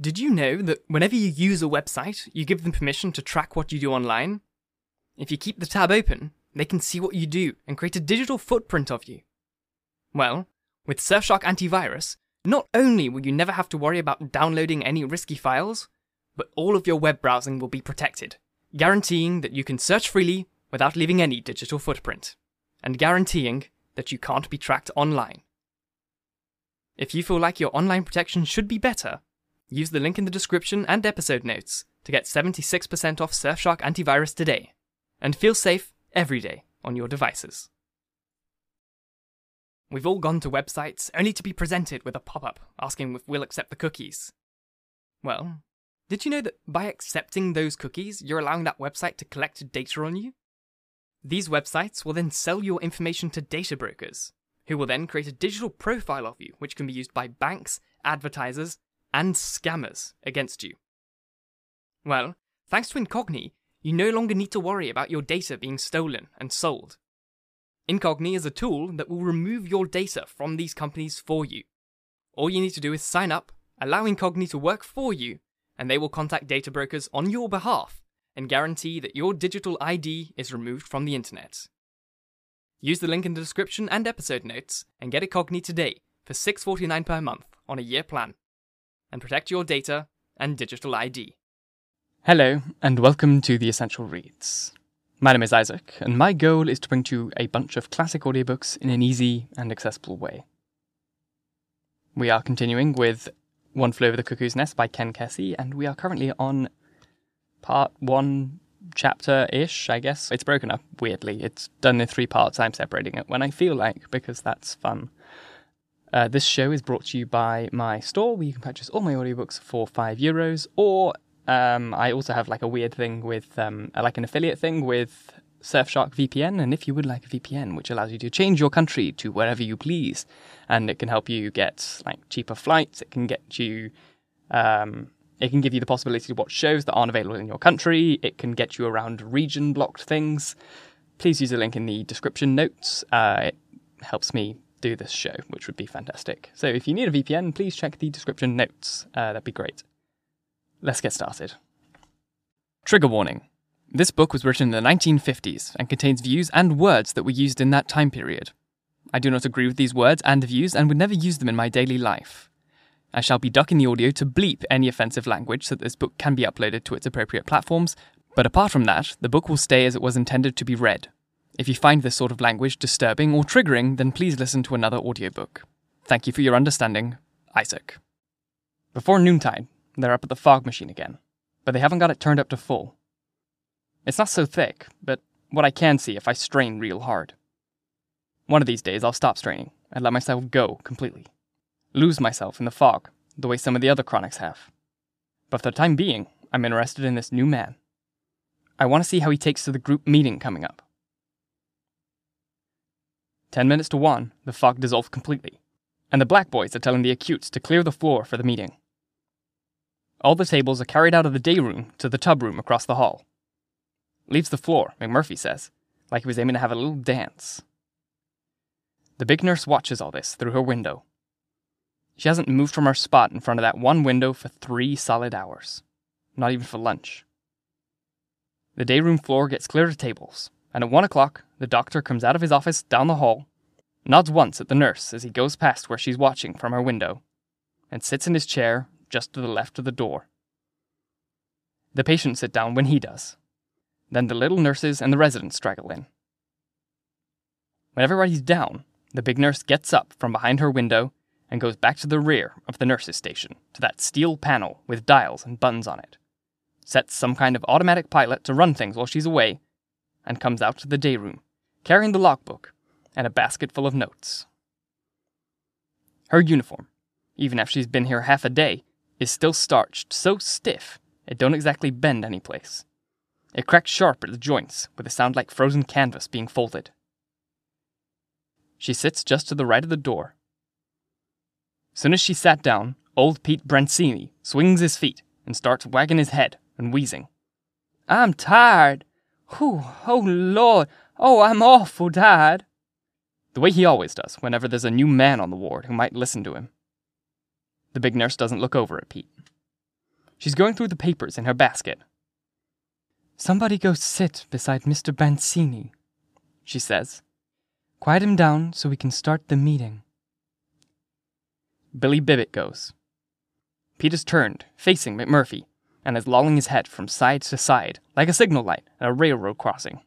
Did you know that whenever you use a website, you give them permission to track what you do online? If you keep the tab open, they can see what you do and create a digital footprint of you. Well, with Surfshark Antivirus, not only will you never have to worry about downloading any risky files, but all of your web browsing will be protected, guaranteeing that you can search freely without leaving any digital footprint, and guaranteeing that you can't be tracked online. If you feel like your online protection should be better, use the link in the description and episode notes to get 76% off Surfshark Antivirus today, and feel safe every day on your devices. We've all gone to websites only to be presented with a pop up asking if we'll accept the cookies. Well, did you know that by accepting those cookies, you're allowing that website to collect data on you? These websites will then sell your information to data brokers, who will then create a digital profile of you, which can be used by banks, advertisers, and scammers against you. Well, thanks to Incogni, you no longer need to worry about your data being stolen and sold. Incogni is a tool that will remove your data from these companies for you. All you need to do is sign up, allow Incogni to work for you, and they will contact data brokers on your behalf and guarantee that your digital ID is removed from the internet. Use the link in the description and episode notes and get Incogni today for $6.49 per month on a year plan. And protect your data and digital ID. Hello, and welcome to the Essential Reads. My name is Isaac, and my goal is to bring to you a bunch of classic audiobooks in an easy and accessible way. We are continuing with One Flew Over the Cuckoo's Nest by Ken Kesey, and we are currently on part one chapter ish, I guess. It's broken up weirdly. It's done in three parts. I'm separating it when I feel like because that's fun. Uh, this show is brought to you by my store where you can purchase all my audiobooks for five euros, or um, I also have like a weird thing with um, like an affiliate thing with Surfshark VPN. And if you would like a VPN, which allows you to change your country to wherever you please, and it can help you get like cheaper flights, it can get you um, it can give you the possibility to watch shows that aren't available in your country. It can get you around region blocked things. Please use the link in the description notes. Uh, it helps me do this show, which would be fantastic. So if you need a VPN, please check the description notes. Uh, that'd be great. Let's get started. Trigger warning. This book was written in the 1950s and contains views and words that were used in that time period. I do not agree with these words and views and would never use them in my daily life. I shall be ducking the audio to bleep any offensive language so that this book can be uploaded to its appropriate platforms, but apart from that, the book will stay as it was intended to be read. If you find this sort of language disturbing or triggering, then please listen to another audiobook. Thank you for your understanding, Isaac. Before noontide, they're up at the fog machine again, but they haven't got it turned up to full. It's not so thick, but what I can see if I strain real hard. One of these days I'll stop straining and let myself go completely lose myself in the fog, the way some of the other chronics have. But for the time being, I'm interested in this new man. I want to see how he takes to the group meeting coming up. Ten minutes to one, the fog dissolves completely, and the black boys are telling the acutes to clear the floor for the meeting. All the tables are carried out of the day room to the tub room across the hall. Leaves the floor, McMurphy says, like he was aiming to have a little dance. The big nurse watches all this through her window she hasn't moved from her spot in front of that one window for three solid hours. Not even for lunch. The day room floor gets cleared of tables, and at one o'clock, the doctor comes out of his office down the hall, nods once at the nurse as he goes past where she's watching from her window, and sits in his chair just to the left of the door. The patients sit down when he does. Then the little nurses and the residents straggle in. When everybody's down, the big nurse gets up from behind her window and goes back to the rear of the nurse's station, to that steel panel with dials and buttons on it. Sets some kind of automatic pilot to run things while she's away, and comes out to the day room, carrying the logbook and a basket full of notes. Her uniform, even after she's been here half a day, is still starched so stiff it don't exactly bend any place. It cracks sharp at the joints with a sound like frozen canvas being folded. She sits just to the right of the door Soon as she sat down, old Pete Bancini swings his feet and starts wagging his head and wheezing. I'm tired. Whew, oh Lord, oh, I'm awful tired. The way he always does whenever there's a new man on the ward who might listen to him. The big nurse doesn't look over at Pete. She's going through the papers in her basket. Somebody go sit beside Mr. Bancini, she says. Quiet him down so we can start the meeting. Billy Bibbit goes. Pete is turned, facing McMurphy, and is lolling his head from side to side like a signal light at a railroad crossing.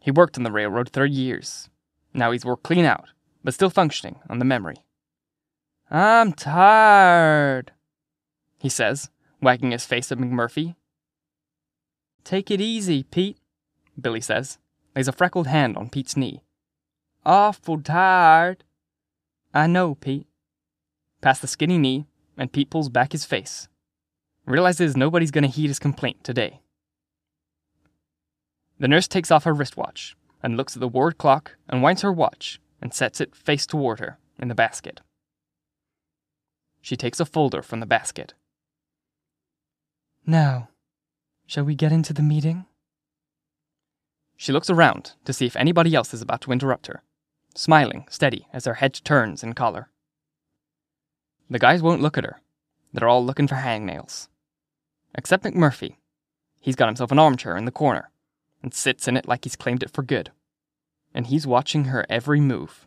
He worked on the railroad 30 years. Now he's worked clean out, but still functioning on the memory. I'm tired, he says, wagging his face at McMurphy. Take it easy, Pete, Billy says, lays a freckled hand on Pete's knee. Awful tired. I know, Pete. Past the skinny knee, and Pete pulls back his face. Realizes nobody's gonna heed his complaint today. The nurse takes off her wristwatch and looks at the ward clock and winds her watch and sets it face toward her in the basket. She takes a folder from the basket. Now, shall we get into the meeting? She looks around to see if anybody else is about to interrupt her, smiling steady as her head turns in collar. The guys won't look at her. They're all looking for hangnails. Except McMurphy. He's got himself an armchair in the corner and sits in it like he's claimed it for good. And he's watching her every move.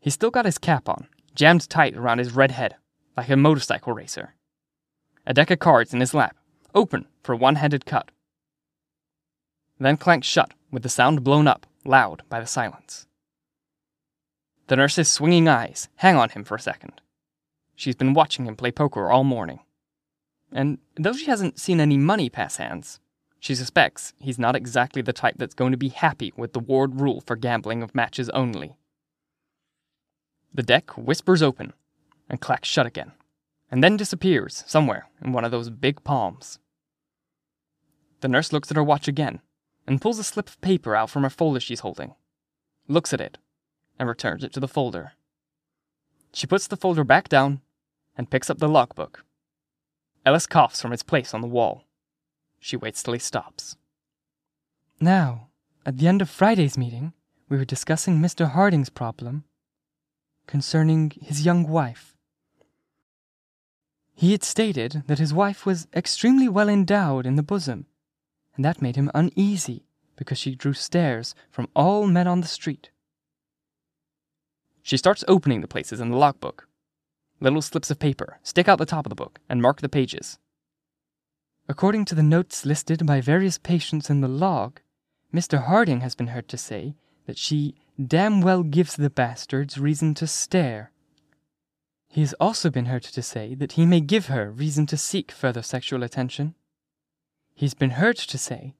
He's still got his cap on, jammed tight around his red head, like a motorcycle racer. A deck of cards in his lap, open for a one handed cut. Then clanked shut with the sound blown up, loud by the silence. The nurse's swinging eyes hang on him for a second. She's been watching him play poker all morning. And though she hasn't seen any money pass hands, she suspects he's not exactly the type that's going to be happy with the ward rule for gambling of matches only. The deck whispers open and clacks shut again, and then disappears somewhere in one of those big palms. The nurse looks at her watch again and pulls a slip of paper out from her folder she's holding, looks at it, and returns it to the folder. She puts the folder back down and picks up the logbook. Ellis coughs from its place on the wall. She waits till he stops. Now, at the end of Friday's meeting, we were discussing Mr. Harding's problem concerning his young wife. He had stated that his wife was extremely well endowed in the bosom, and that made him uneasy because she drew stares from all men on the street. She starts opening the places in the logbook. Little slips of paper stick out the top of the book and mark the pages. According to the notes listed by various patients in the log, Mr. Harding has been heard to say that she damn well gives the bastards reason to stare. He has also been heard to say that he may give her reason to seek further sexual attention. He's been heard to say,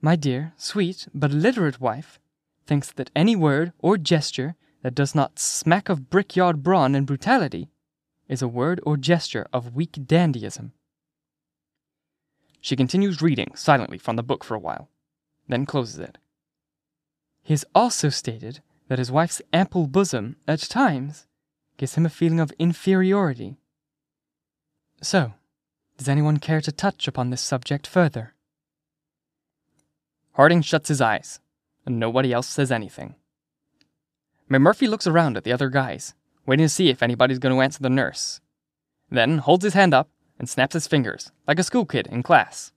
My dear, sweet, but illiterate wife thinks that any word or gesture that does not smack of brickyard brawn and brutality is a word or gesture of weak dandyism. She continues reading silently from the book for a while, then closes it. He has also stated that his wife's ample bosom, at times, gives him a feeling of inferiority. So, does anyone care to touch upon this subject further? Harding shuts his eyes, and nobody else says anything. McMurphy looks around at the other guys, waiting to see if anybody's going to answer the nurse. Then holds his hand up and snaps his fingers, like a school kid in class.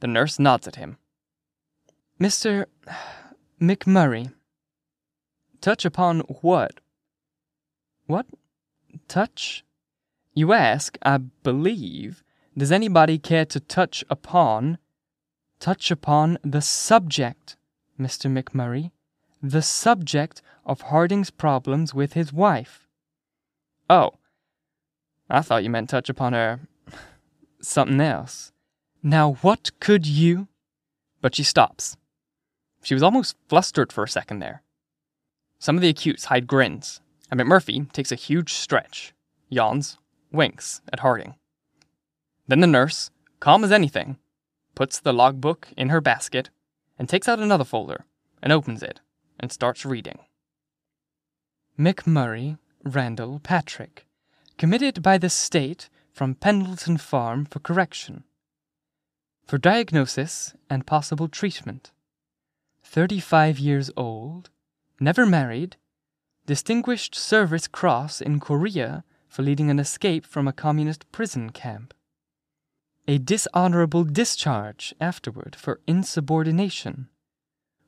The nurse nods at him. Mr. McMurray. Touch upon what? What? Touch? You ask, I believe, does anybody care to touch upon? Touch upon the subject, Mr. McMurray. The subject of Harding's problems with his wife. Oh, I thought you meant touch upon her. something else. Now, what could you? But she stops. She was almost flustered for a second there. Some of the acutes hide grins, and McMurphy takes a huge stretch, yawns, winks at Harding. Then the nurse, calm as anything, puts the logbook in her basket and takes out another folder and opens it and starts reading. McMurray Randle Patrick, committed by the state from Pendleton Farm for correction, for diagnosis and possible treatment. 35 years old, never married, Distinguished Service Cross in Korea for leading an escape from a communist prison camp. A dishonorable discharge afterward for insubordination,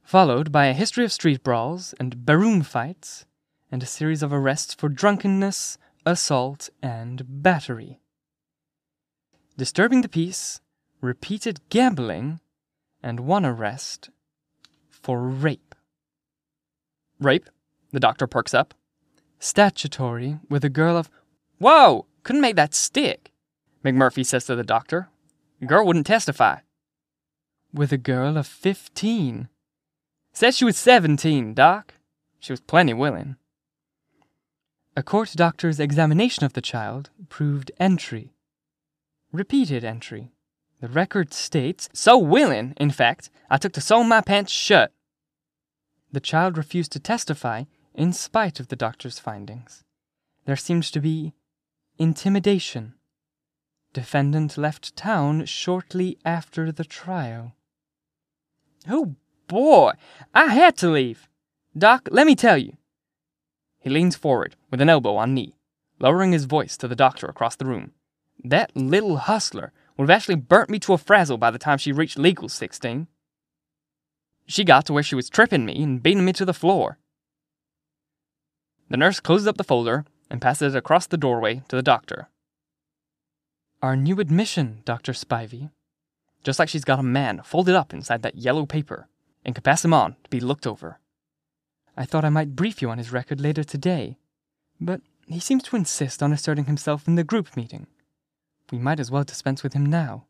followed by a history of street brawls and barroom fights, and a series of arrests for drunkenness, assault, and battery. Disturbing the peace, repeated gambling, and one arrest for rape. Rape? The doctor perks up. Statutory with a girl of. Whoa! Couldn't make that stick, McMurphy says to the doctor. Girl wouldn't testify. With a girl of 15. Said she was 17, Doc. She was plenty willing. A court doctor's examination of the child proved entry. Repeated entry. The record states, so willing, in fact, I took to sewing my pants shut. The child refused to testify in spite of the doctor's findings. There seemed to be intimidation. Defendant left town shortly after the trial. Oh boy, I had to leave. Doc, let me tell you. He leans forward with an elbow on knee, lowering his voice to the doctor across the room. That little hustler would have actually burnt me to a frazzle by the time she reached legal 16. She got to where she was tripping me and beating me to the floor. The nurse closes up the folder and passes it across the doorway to the doctor. Our new admission, Dr. Spivey. Just like she's got a man folded up inside that yellow paper and can pass him on to be looked over. I thought I might brief you on his record later today, but he seems to insist on asserting himself in the group meeting. We might as well dispense with him now.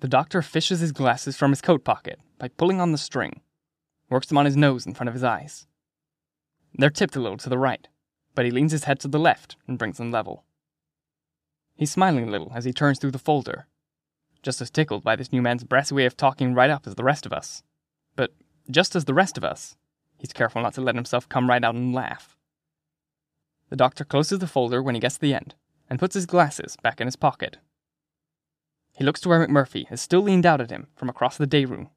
The doctor fishes his glasses from his coat pocket by pulling on the string, works them on his nose in front of his eyes. They're tipped a little to the right, but he leans his head to the left and brings them level. He's smiling a little as he turns through the folder, just as tickled by this new man's brassy way of talking right up as the rest of us. But just as the rest of us, he's careful not to let himself come right out and laugh. The doctor closes the folder when he gets to the end and puts his glasses back in his pocket. He looks to where McMurphy is still leaned out at him from across the day room.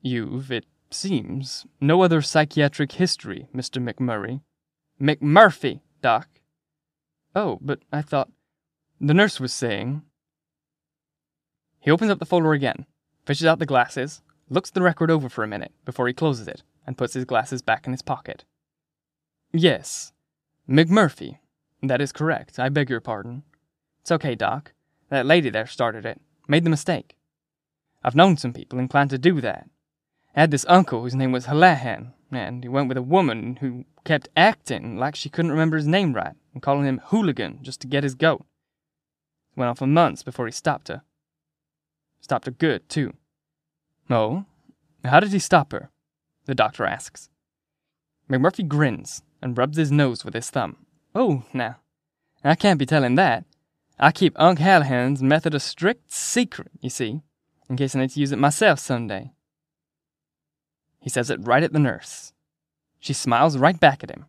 You've, it seems, no other psychiatric history, Mr. McMurray. McMurphy, Doc. Oh, but I thought. The nurse was saying. He opens up the folder again, fishes out the glasses, looks the record over for a minute before he closes it and puts his glasses back in his pocket. Yes, McMurphy. That is correct. I beg your pardon. It's okay, Doc. That lady there started it. Made the mistake. I've known some people inclined to do that. I had this uncle whose name was Hallahan, and he went with a woman who kept acting like she couldn't remember his name right and calling him hooligan just to get his goat. Went on for months before he stopped her. Stopped her good, too. Oh? How did he stop her? The doctor asks. McMurphy grins and rubs his nose with his thumb. Oh, now, I can't be telling that. I keep Unc Hallahan's method a strict secret, you see, in case I need to use it myself someday. He says it right at the nurse. She smiles right back at him,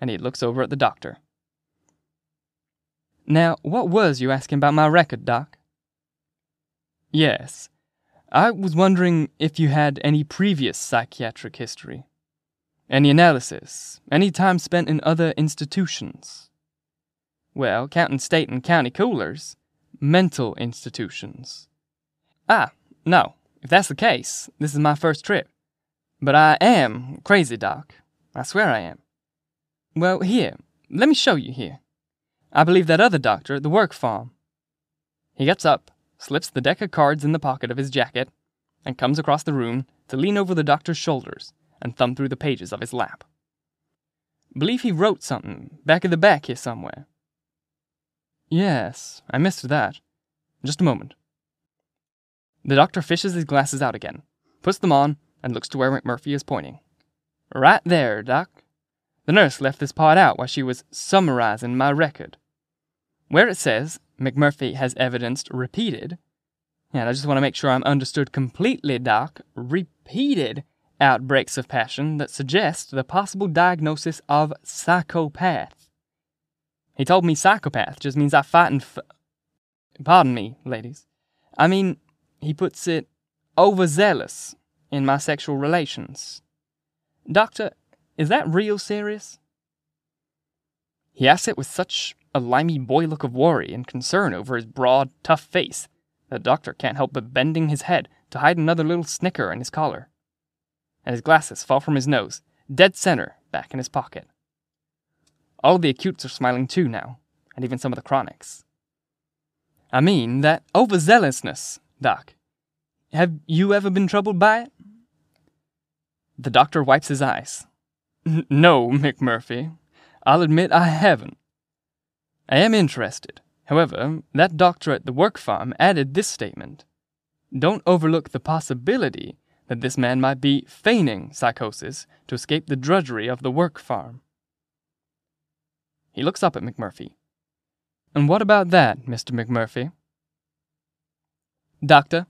and he looks over at the doctor. Now, what was you asking about my record, Doc? Yes. I was wondering if you had any previous psychiatric history. Any analysis, any time spent in other institutions. Well, counting state and county coolers, mental institutions. Ah, no. If that's the case, this is my first trip. But I am crazy, Doc. I swear I am. Well, here, let me show you here. I believe that other doctor at the work farm. He gets up, slips the deck of cards in the pocket of his jacket, and comes across the room to lean over the doctor's shoulders and thumb through the pages of his lap. Believe he wrote something back of the back here somewhere. Yes, I missed that. Just a moment. The doctor fishes his glasses out again, puts them on, and looks to where McMurphy is pointing. Right there, Doc. The nurse left this part out while she was summarizing my record. Where it says McMurphy has evidenced repeated, and I just want to make sure I'm understood completely, Doc, repeated outbreaks of passion that suggest the possible diagnosis of psychopath. He told me psychopath just means I fight and f- Pardon me, ladies. I mean, he puts it overzealous in my sexual relations. Doctor, is that real serious? He asks it with such a limey boy look of worry and concern over his broad, tough face the doctor can't help but bending his head to hide another little snicker in his collar. And his glasses fall from his nose, dead center, back in his pocket. All of the acutes are smiling too now, and even some of the chronics. I mean, that overzealousness, Doc. Have you ever been troubled by it? The doctor wipes his eyes. No, McMurphy. I'll admit I haven't. I am interested. However, that doctor at the work farm added this statement Don't overlook the possibility that this man might be feigning psychosis to escape the drudgery of the work farm. He looks up at McMurphy. And what about that, Mr. McMurphy? Doctor.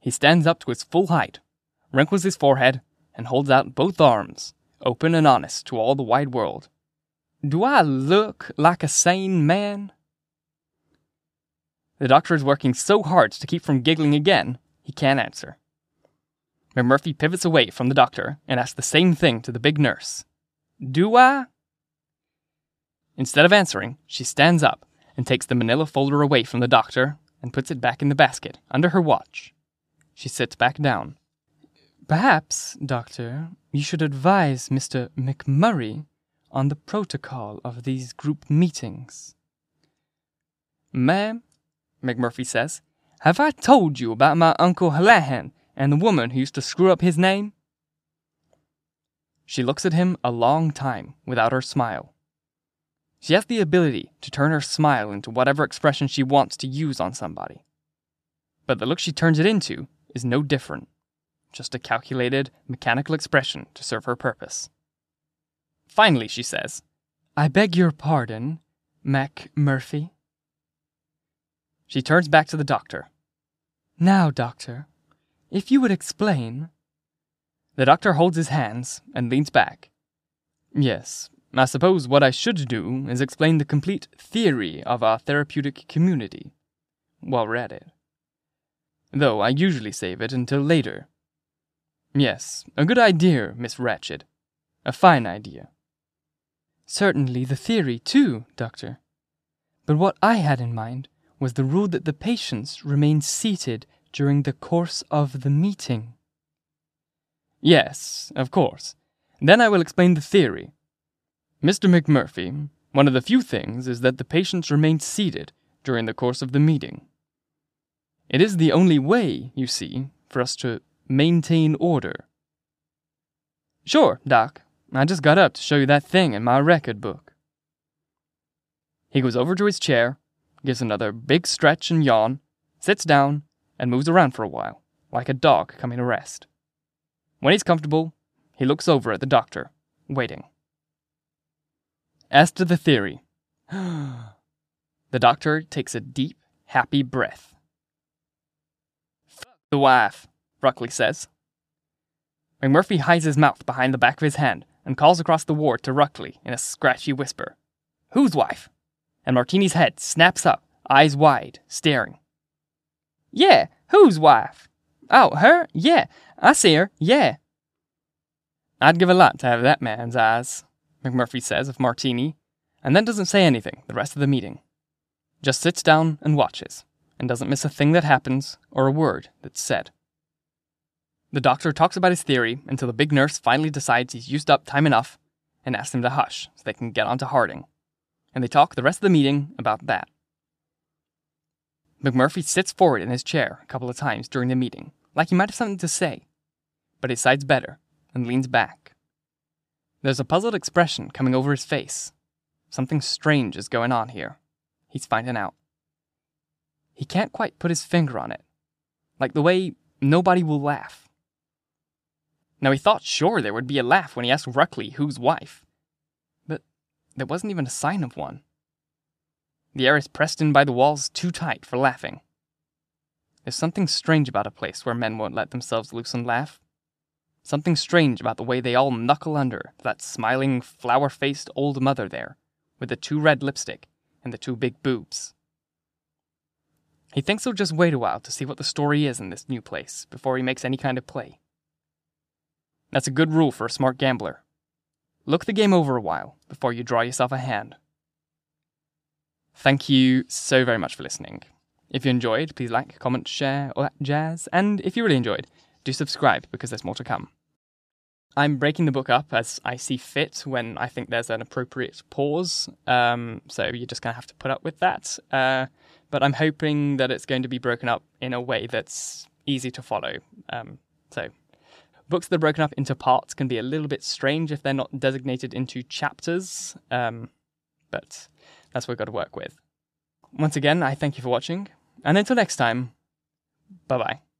He stands up to his full height, wrinkles his forehead, and holds out both arms, open and honest to all the wide world. Do I look like a sane man? The doctor is working so hard to keep from giggling again, he can't answer. McMurphy pivots away from the doctor and asks the same thing to the big nurse. Do I? Instead of answering, she stands up and takes the manila folder away from the doctor and puts it back in the basket under her watch. She sits back down. Perhaps, Doctor, you should advise Mr. McMurray on the protocol of these group meetings. Ma'am, McMurphy says, have I told you about my Uncle Hallahan and the woman who used to screw up his name? She looks at him a long time without her smile. She has the ability to turn her smile into whatever expression she wants to use on somebody. But the look she turns it into is no different, just a calculated, mechanical expression to serve her purpose. Finally, she says, I beg your pardon, McMurphy. She turns back to the doctor. Now, doctor, if you would explain. The doctor holds his hands and leans back. Yes, I suppose what I should do is explain the complete theory of our therapeutic community while we're at it. Though I usually save it until later. Yes, a good idea, Miss Ratched. A fine idea. Certainly the theory, too, Doctor. But what I had in mind was the rule that the patients remain seated during the course of the meeting. Yes, of course. Then I will explain the theory. Mr. McMurphy, one of the few things is that the patients remain seated during the course of the meeting. It is the only way, you see, for us to maintain order. Sure, Doc. I just got up to show you that thing in my record book. He goes over to his chair, gives another big stretch and yawn, sits down, and moves around for a while, like a dog coming to rest. When he's comfortable, he looks over at the doctor, waiting. As to the theory, the doctor takes a deep, happy breath. Fuck the wife, Ruckly says. McMurphy hides his mouth behind the back of his hand and calls across the ward to Ruckly in a scratchy whisper. Whose wife? And Martini's head snaps up, eyes wide, staring. Yeah, whose wife? Oh, her? Yeah, I see her, yeah. I'd give a lot to have that man's eyes. McMurphy says of Martini, and then doesn't say anything the rest of the meeting. Just sits down and watches, and doesn't miss a thing that happens or a word that's said. The doctor talks about his theory until the big nurse finally decides he's used up time enough and asks him to hush so they can get on to Harding. And they talk the rest of the meeting about that. McMurphy sits forward in his chair a couple of times during the meeting, like he might have something to say, but he decides better and leans back there's a puzzled expression coming over his face. Something strange is going on here. He's finding out. He can't quite put his finger on it. Like the way nobody will laugh. Now, he thought sure there would be a laugh when he asked Ruckly whose wife. But there wasn't even a sign of one. The air is pressed in by the walls too tight for laughing. There's something strange about a place where men won't let themselves loose and laugh. Something strange about the way they all knuckle under that smiling, flower faced old mother there, with the too red lipstick and the two big boobs. He thinks he'll just wait a while to see what the story is in this new place before he makes any kind of play. That's a good rule for a smart gambler. Look the game over a while before you draw yourself a hand. Thank you so very much for listening. If you enjoyed, please like, comment, share, all that jazz. And if you really enjoyed, do subscribe because there's more to come. I'm breaking the book up as I see fit when I think there's an appropriate pause. Um, so you're just going to have to put up with that. Uh, but I'm hoping that it's going to be broken up in a way that's easy to follow. Um, so books that are broken up into parts can be a little bit strange if they're not designated into chapters. Um, but that's what we've got to work with. Once again, I thank you for watching. And until next time, bye bye.